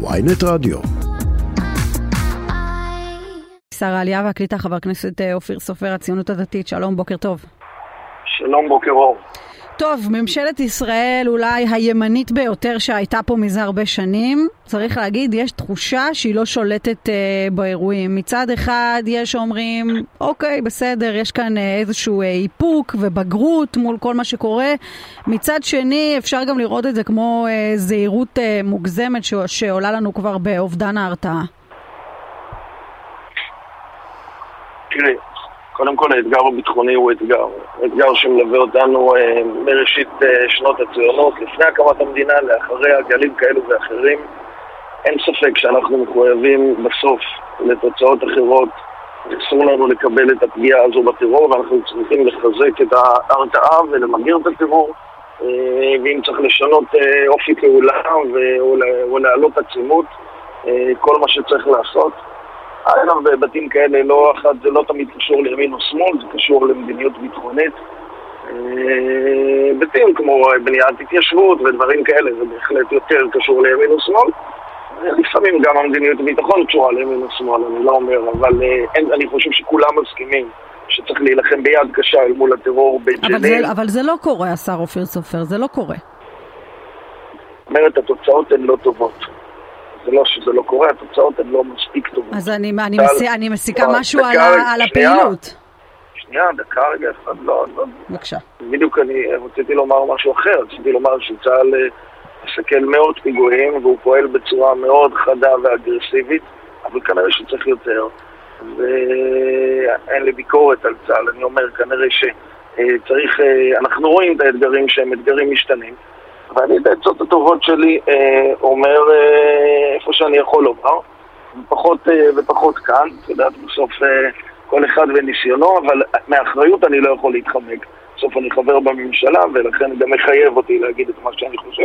ויינט רדיו. שר העלייה והקליטה, חבר הכנסת אה, אופיר סופר, הציונות הדתית, שלום, בוקר טוב. שלום, בוקר אור. טוב, ממשלת ישראל אולי הימנית ביותר שהייתה פה מזה הרבה שנים. צריך להגיד, יש תחושה שהיא לא שולטת אה, באירועים. מצד אחד יש אומרים, אוקיי, בסדר, יש כאן אה, איזשהו אה, איפוק ובגרות מול כל מה שקורה. מצד שני, אפשר גם לראות את זה כמו אה, זהירות אה, מוגזמת ש- שעולה לנו כבר באובדן ההרתעה. תראי, קודם כל האתגר הביטחוני הוא אתגר. אתגר שמלווה אותנו אה, מראשית אה, שנות הציונות, לפני הקמת המדינה, לאחריה, גלים כאלו ואחרים. אין ספק שאנחנו מחויבים בסוף לתוצאות אחרות. אסור לנו לקבל את הפגיעה הזו בטרור, ואנחנו צריכים לחזק את ההרתעה ולמגר את הטרור. אה, ואם צריך לשנות אה, אופי פעולה ו- או לה- או להעלות עצימות, אה, כל מה שצריך לעשות. אגב, בבתים כאלה לא אחת, זה לא תמיד קשור לימין או שמאל, זה קשור למדיניות ביטחונית. אה, בתים כמו בניית התיישבות ודברים כאלה, זה בהחלט יותר קשור לימין או שמאל. לפעמים גם המדיניות הביטחון קשורה לימין או שמאל, אני לא אומר, אבל אה, אין, אני חושב שכולם מסכימים שצריך להילחם ביד קשה אל מול הטרור אבל בג'נין. זה, אבל זה לא קורה, השר אופיר סופר, זה לא קורה. אומרת, התוצאות הן לא טובות. זה לא שזה לא קורה, התוצאות הן לא מספיק טובות. אז אני, אני, טל, מסי, אני מסיקה לא, משהו דקה, על, על. הפעילות. שנייה, דקה רגע, אחד, לא, לא, בבקשה. בדיוק אני רציתי לומר משהו אחר, רציתי לומר שצה"ל אה, מסכל מאות פיגועים והוא פועל בצורה מאוד חדה ואגרסיבית, אבל כנראה שצריך יותר. ואין לי ביקורת על צה"ל, אני אומר כנראה שצריך, אה, אנחנו רואים את האתגרים שהם אתגרים משתנים, ואני את העצות הטובות שלי אה, אומר אה, איפה שאני יכול לומר, ופחות, אה, ופחות כאן, את יודעת, בסוף אה, כל אחד וניסיונו, אבל מאחריות אני לא יכול להתחמק. בסוף אני חבר בממשלה, ולכן גם מחייב אותי להגיד את מה שאני חושב.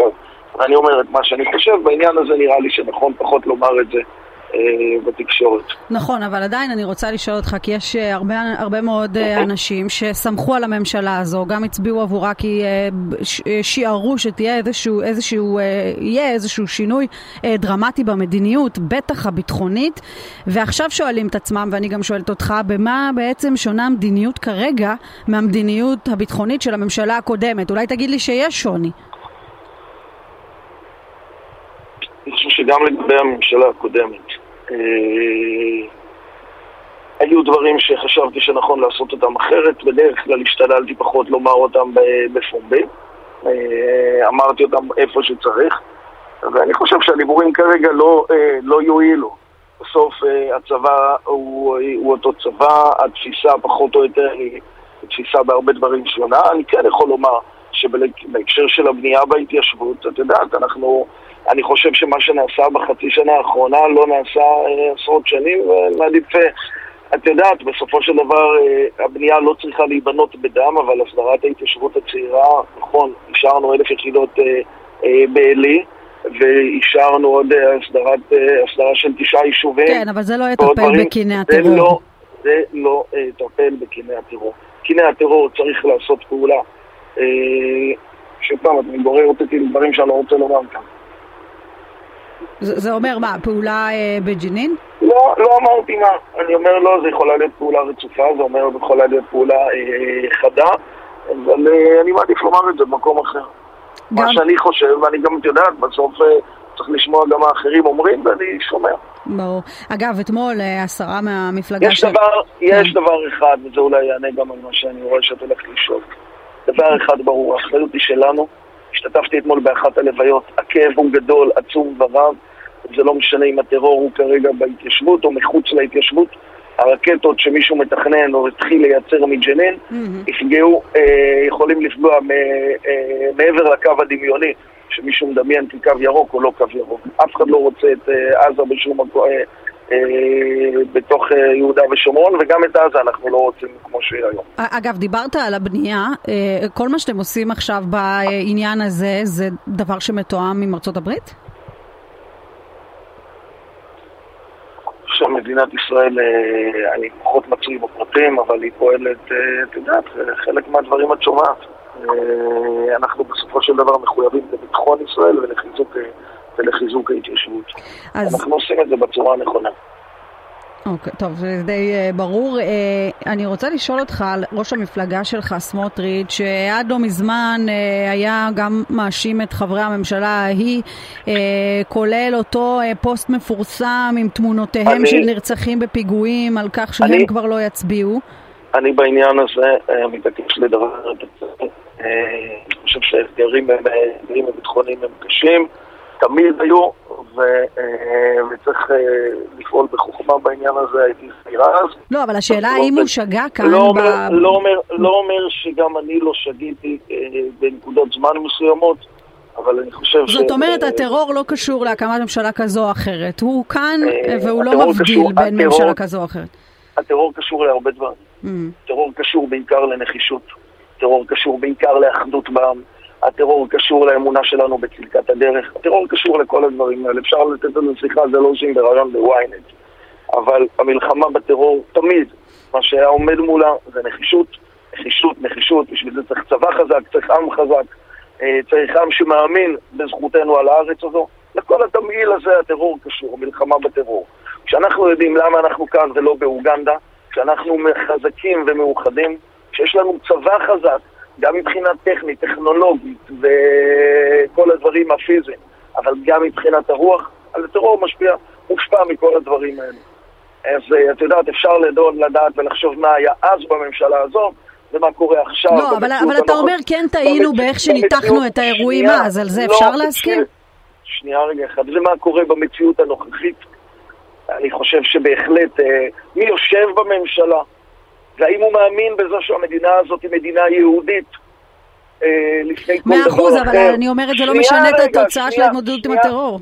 ואני אומר את מה שאני חושב, בעניין הזה נראה לי שנכון פחות לומר את זה בתקשורת. נכון, אבל עדיין אני רוצה לשאול אותך, כי יש אה, הרבה, הרבה מאוד אה, אנשים שסמכו על הממשלה הזו, גם הצביעו עבורה כי אה, אה, שיערו שתהיה איזשהו, איזשהו, אה, יהיה איזשהו שינוי אה, דרמטי במדיניות, בטח הביטחונית, ועכשיו שואלים את עצמם, ואני גם שואלת אותך, במה בעצם שונה המדיניות כרגע מהמדיניות הביטחונית של הממשלה הקודמת? אולי תגיד לי שיש שוני. אני חושב שגם לגבי הממשלה הקודמת, אה, היו דברים שחשבתי שנכון לעשות אותם אחרת, בדרך כלל השתדלתי פחות לומר אותם בפומבי, אה, אמרתי אותם איפה שצריך, ואני חושב שהדיבורים כרגע לא, אה, לא יועילו. בסוף אה, הצבא הוא, הוא אותו צבא, התפיסה פחות או יותר היא תפיסה בהרבה דברים שונה. אני כן יכול לומר שבהקשר של הבנייה בהתיישבות, את יודעת, אנחנו, אני חושב שמה שנעשה בחצי שנה האחרונה לא נעשה אה, עשרות שנים, ומעדיף, אה, את יודעת, בסופו של דבר אה, הבנייה לא צריכה להיבנות בדם, אבל הסדרת ההתיישבות הצעירה, נכון, אישרנו אלף יחידות אה, אה, בעלי. ואישרנו עוד אה, הסדרת, אה, הסדרה של תשעה יישובים. כן, אבל זה לא יטפל. בקיני זה הטרור. לא, זה לא אה, יטפל בקיני הטרור. קיני הטרור צריך לעשות פעולה. אה, שוב פעם, את מתגוררת אותי לדברים שאני לא רוצה לומר כאן. זה, זה אומר מה, פעולה אה, בג'נין? לא, לא אמרתי מה. אני אומר לא, זה יכולה להיות פעולה רצופה, זה אומר זה יכולה להיות פעולה אה, חדה, אבל אה, אני מעדיף לומר את זה במקום אחר. גם- מה שאני חושב, ואני גם, את יודעת, בסוף אה, צריך לשמוע גם מה האחרים אומרים, ואני שומע. ברור. אגב, אתמול אה, השרה מהמפלגה יש דבר, יש דבר אחד, וזה אולי יענה גם על מה שאני רואה שאת הולכת לשאול. דבר אחד ברור, האחריות היא שלנו. השתתפתי אתמול באחת הלוויות, הכאב הוא גדול, עצום ורב. זה לא משנה אם הטרור הוא כרגע בהתיישבות או מחוץ להתיישבות. הרקטות שמישהו מתכנן או התחיל לייצר מג'נין, מהמם. יפגעו, אה, יכולים לפגוע מ, אה, מעבר לקו הדמיוני, שמישהו מדמיין כקו ירוק או לא קו ירוק. אף אחד לא רוצה את אה, עזה בשום מקום, אה, בתוך אה, יהודה ושומרון, וגם את עזה אנחנו לא רוצים כמו שהיא היום. אגב, דיברת על הבנייה, אה, כל מה שאתם עושים עכשיו בעניין הזה, זה דבר שמתואם עם ארצות הברית? עכשיו מדינת ישראל, אה, אני פחות מצוי בפרטים, אבל היא פועלת, אה, את יודעת, חלק מהדברים את שומעת. אה, אנחנו בסופו של דבר מחויבים לביטחון ישראל ולחיזוק אה, ולחיזוק ההתיישבות. אז... אנחנו עושים את זה בצורה הנכונה. אוקיי, okay, טוב, זה די uh, ברור. Uh, אני רוצה לשאול אותך על ראש המפלגה שלך, סמוטריץ', שעד לא מזמן uh, היה גם מאשים את חברי הממשלה ההיא, uh, כולל אותו uh, פוסט מפורסם עם תמונותיהם אני, של נרצחים בפיגועים, על כך שהם אני, כבר לא יצביעו. אני בעניין הזה uh, מתעקש לדבר. אני חושב שהאתגרים הביטחוניים הם קשים. תמיד היו, ו, אה, וצריך אה, לפעול בחוכמה בעניין הזה, הייתי סבירה אז. לא, אבל השאלה האם הוא שגה כאן לא ב... אומר, לא, אומר, לא אומר שגם אני לא שגיתי אה, בנקודות זמן מסוימות. אבל אני חושב זאת ש... זאת אומרת, הטרור לא קשור להקמת ממשלה כזו או אחרת. הוא כאן, והוא לא מבדיל קשור, בין הטרור, ממשלה כזו או אחרת. הטרור קשור להרבה דברים. Mm. הטרור קשור בעיקר לנחישות. הטרור קשור בעיקר לאחדות בעם. הטרור קשור לאמונה שלנו בצדקת הדרך, הטרור קשור לכל הדברים האלה, אפשר לתת לנו שיחה, זה לא עושים ברעיון בוויינט. אבל המלחמה בטרור, תמיד, מה שהיה עומד מולה זה נחישות, נחישות, נחישות, בשביל זה צריך צבא חזק, צריך עם חזק, אה, צריך עם שמאמין בזכותנו על הארץ הזו. לכל התמהיל הזה הטרור קשור, המלחמה בטרור. כשאנחנו יודעים למה אנחנו כאן ולא באוגנדה, כשאנחנו חזקים ומאוחדים, כשיש לנו צבא חזק, גם מבחינה טכנית, טכנולוגית וכל הדברים הפיזיים, אבל גם מבחינת הרוח, על הטרור משפיע, מושפע מכל הדברים האלה. אז אה, את יודעת, אפשר לדון, לדעת ולחשוב מה היה אז בממשלה הזאת, ומה קורה עכשיו. לא, אבל, אבל אתה אומר כן טעינו באיך שניתחנו את האירועים אז, על זה לא, אפשר להסכים? שנייה רגע אחד, ומה קורה במציאות הנוכחית. אני חושב שבהחלט, אה, מי יושב בממשלה, והאם הוא מאמין בזה שהמדינה הזאת היא מדינה יהודית אה, לפני כל דבר אחר. מאה אחוז, אבל אני אומרת, זה לא משנה את התוצאה של ההתמודדות עם הטרור.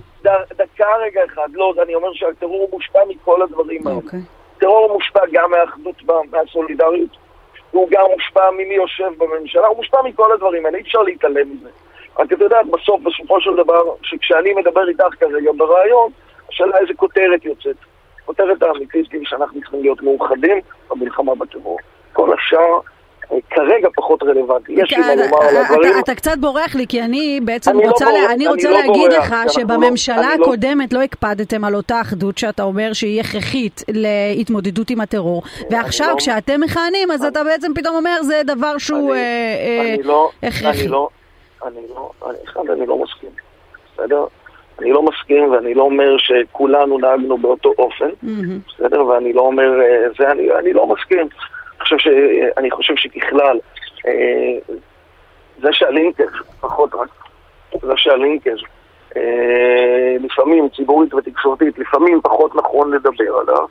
דקה רגע אחד, לא, אני אומר שהטרור מושפע מכל הדברים האלה. אוקיי. טרור מושפע גם מהאחדות, מהסולידריות, הוא גם מושפע ממי יושב בממשלה, הוא מושפע מכל הדברים האלה, אי אפשר להתעלם מזה. רק את יודעת, בסוף, בסופו של דבר, שכשאני מדבר איתך כרגע ברעיון, השאלה איזה כותרת יוצאת. הכותרת האמיתית היא שאנחנו צריכים להיות מאוחדים במלחמה בטרור. כל השאר... אה, כרגע פחות רלוונטי. יש לי מה לומר על הדברים. אתה קצת בורח לי, כי אני בעצם לא רוצה, אני לא להגיד לך שבממשלה לא- הקודמת לא הקפדתם על אותה אחדות שאתה אומר שהיא הכרחית להתמודדות עם הטרור, ועכשיו כשאתם מכהנים, אז אתה בעצם פתאום אומר זה דבר שהוא אה, אה, הכרחי. אני לא מסכים, בסדר? אני לא מסכים ואני לא אומר שכולנו נהגנו באותו אופן, mm-hmm. בסדר? ואני לא אומר, אה, זה אני, אני לא מסכים. אני חושב, ש, אני חושב שככלל, אה, זה שהלינקג', פחות רק, זה שהלינקג' אה, לפעמים ציבורית ותקשורתית, לפעמים פחות נכון לדבר עליו.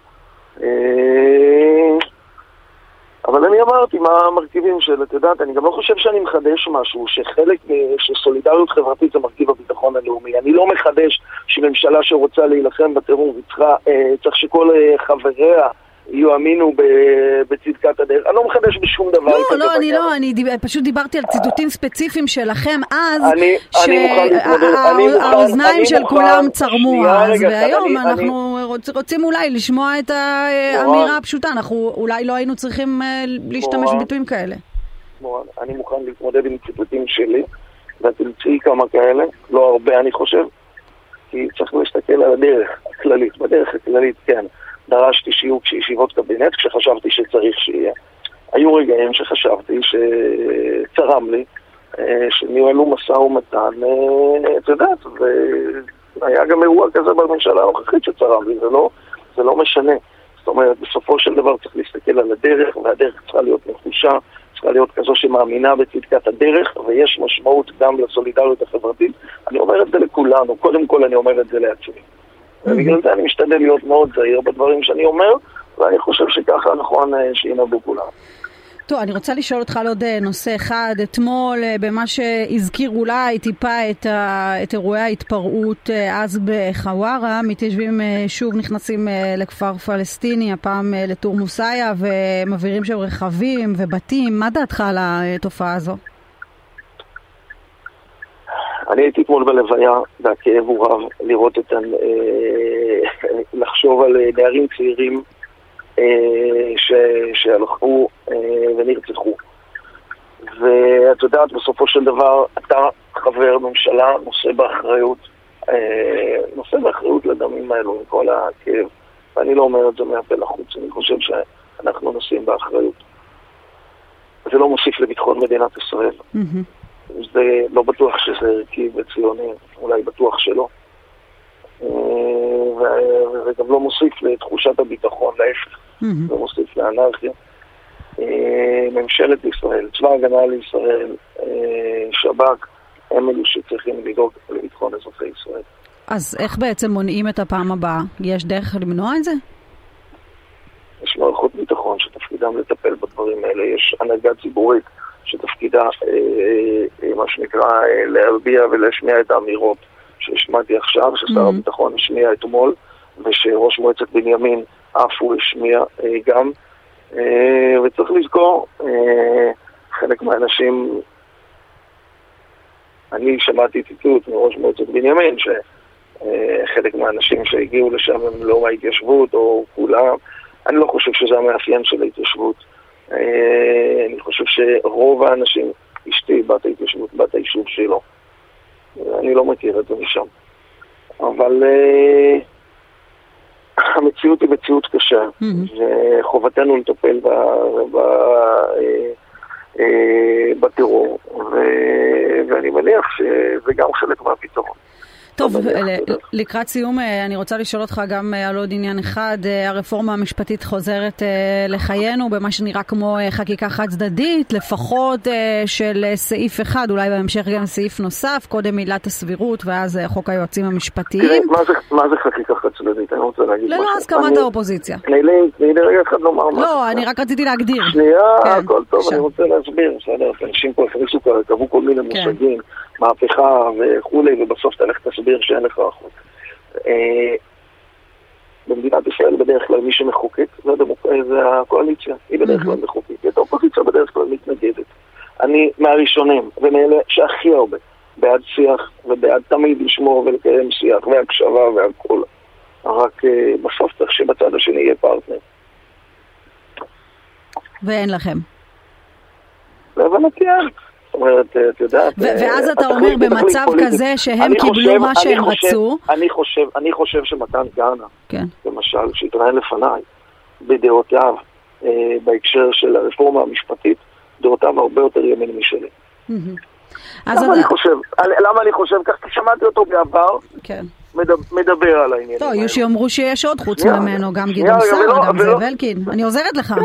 אבל אני אמרתי מה המרכיבים של, את יודעת, אני גם לא חושב שאני מחדש משהו, שחלק, שסולידריות חברתית זה מרכיב הביטחון הלאומי. אני לא מחדש שממשלה שרוצה להילחם בטרור, אה, צריך שכל אה, חבריה יאמינו בצדקת הדרך. אני לא מחדש בשום דבר. לא, לא, אני לא, אני פשוט דיברתי על ציטוטים ספציפיים שלכם אז, שהאוזניים של כולם צרמו אז, והיום אנחנו רוצים אולי לשמוע את האמירה הפשוטה, אנחנו אולי לא היינו צריכים אה, להשתמש בביטויים כאלה. אני מוכן להתמודד עם ציטוטים שלי, ואת תמצאי כמה כאלה, לא הרבה אני חושב, כי צריך להסתכל על הדרך הכללית. בדרך הכללית, כן. דרשתי שיהיו ישיבות קבינט כשחשבתי שצריך שיהיה. היו רגעים שחשבתי שצרם לי, אה, שניהלו משא ומתן, אה, את יודעת, והיה גם אירוע כזה בממשלה הנוכחית שצרם לי, זה לא, זה לא משנה. זאת אומרת, בסופו של דבר צריך להסתכל על הדרך, והדרך צריכה להיות נחושה, צריכה להיות כזו שמאמינה בצדקת הדרך, ויש משמעות גם לסולידריות החברתית. אני אומר את זה לכולנו, קודם כל אני אומר את זה לעצמי. ובגלל זה אני משתדל להיות מאוד זהיר בדברים שאני אומר, ואני חושב שככה נכון אה, שינהגו כולם. טוב, אני רוצה לשאול אותך על עוד אה, נושא אחד. אתמול, אה, במה שהזכיר אולי טיפה את, ה, את אירועי ההתפרעות אז בחווארה, מתיישבים שוב נכנסים לכפר פלסטיני, הפעם לתורמוס עיא, ומבעירים שם רכבים ובתים. מה דעתך על התופעה הזו? אני הייתי אתמול בלוויה, והכאב הוא רב לראות את, אה, לחשוב על אה, נערים צעירים אה, שהלכו ונרצחו. ואת יודעת, בסופו של דבר, אתה חבר ממשלה, נושא באחריות, נושא באחריות לדמים האלו עם כל הכאב. ואני לא אומר את זה מהפה לחוץ, אני חושב שאנחנו נושאים באחריות. זה לא מוסיף לביטחון מדינת ישראל. Mm-hmm. זה לא בטוח שזה ערכי וציוני, אולי בטוח שלא. אה, וזה גם לא מוסיף לתחושת הביטחון, להפך. זה מוסיף לאנרכיה. אה, ממשלת ישראל, צבא ההגנה לישראל, אה, שב"כ, הם אלו שצריכים לדאוג לביטחון אזרחי ישראל. אז איך בעצם מונעים את הפעם הבאה? יש דרך למנוע את זה? יש מערכות ביטחון שתפקידם לטפל בדברים האלה, יש הנהגה ציבורית שתפקידה, אה, אה, מה שנקרא, אה, להרביע ולהשמיע את האמירות שהשמעתי עכשיו, ששר mm-hmm. הביטחון השמיע אתמול, ושראש מועצת בנימין אף הוא השמיע אה, גם. אה, וצריך לזכור, אה, חלק מהאנשים, אני שמעתי ציטוט מראש מועצת בנימין, שחלק מהאנשים שהגיעו לשם הם לא מההתיישבות או כולם, אני לא חושב שזה המאפיין של ההתיישבות. אה, אני חושב שרוב האנשים, אשתי בת ההתיישבות, בת היישוב שלו. אני לא מכיר את זה משם. אבל המציאות היא מציאות קשה, וחובתנו לטפל ב, ב, אה, אה, בטרור, ואני מניח שזה גם חלק מהפתרון. טוב, לקראת סיום אה, אני רוצה לשאול אותך גם אה, על עוד עניין אחד. אה, הרפורמה המשפטית חוזרת לחיינו במה שנראה כמו חקיקה חד צדדית, לפחות של סעיף אחד, אולי בהמשך גם סעיף נוסף, קודם עילת הסבירות ואז חוק היועצים המשפטיים. מה זה חקיקה חד צדדית? אני רוצה להגיד משהו. ללא הסכמת האופוזיציה. תני לי רגע אחד לומר משהו. לא, אני רק רציתי להגדיר. שנייה, כן, הכל טוב, אני רוצה להסביר. בסדר, אנשים פה הכניסו, קבעו כל מיני כן. מושגים. מהפכה וכולי, ובסוף תלך תסביר שאין לך אחות. אה, במדינת ישראל בדרך כלל מי שמחוקק זה, הדמוק... זה הקואליציה, היא בדרך כלל מחוקקת, האופוזיציה בדרך כלל מתנגדת. אני מהראשונים, ומאלה שהכי הרבה, בעד שיח ובעד תמיד לשמור ולקיים שיח והקשבה והכול. רק uh, בסוף צריך שבצד השני יהיה פרטנר. ואין לכם. להבנתי אין. זאת אומרת, את יודעת... ואז אתה אומר במצב כזה שהם קיבלו מה שהם רצו... אני חושב שמתן כהנא, כן. למשל, שהתראיין לפניי, בדעותיו, אה, בהקשר של הרפורמה המשפטית, דעותיו הרבה יותר ימין משלי. למה אני חושב? למה אני חושב כך? כי שמעתי אותו בעבר. כן. מדבר על העניינים טוב, יהיו שיאמרו שיש עוד חוץ ממנו, גם גדעון סער, גם זאב אלקין. אני עוזרת לך. כן.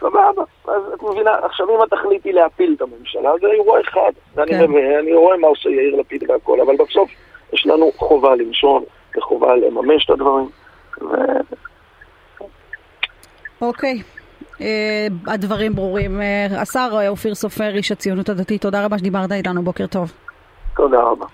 סבבה. אז את מבינה, עכשיו אם התכלית היא להפיל את הממשלה, זה אירוע אחד. ואני כן. אני רואה מה עושה יאיר לפיד והכל, אבל בסוף יש לנו חובה למשול וחובה לממש את הדברים. אוקיי. Uh, הדברים ברורים. Uh, השר אופיר סופר, איש הציונות הדתית, תודה רבה שדיברת איתנו, בוקר טוב. תודה רבה.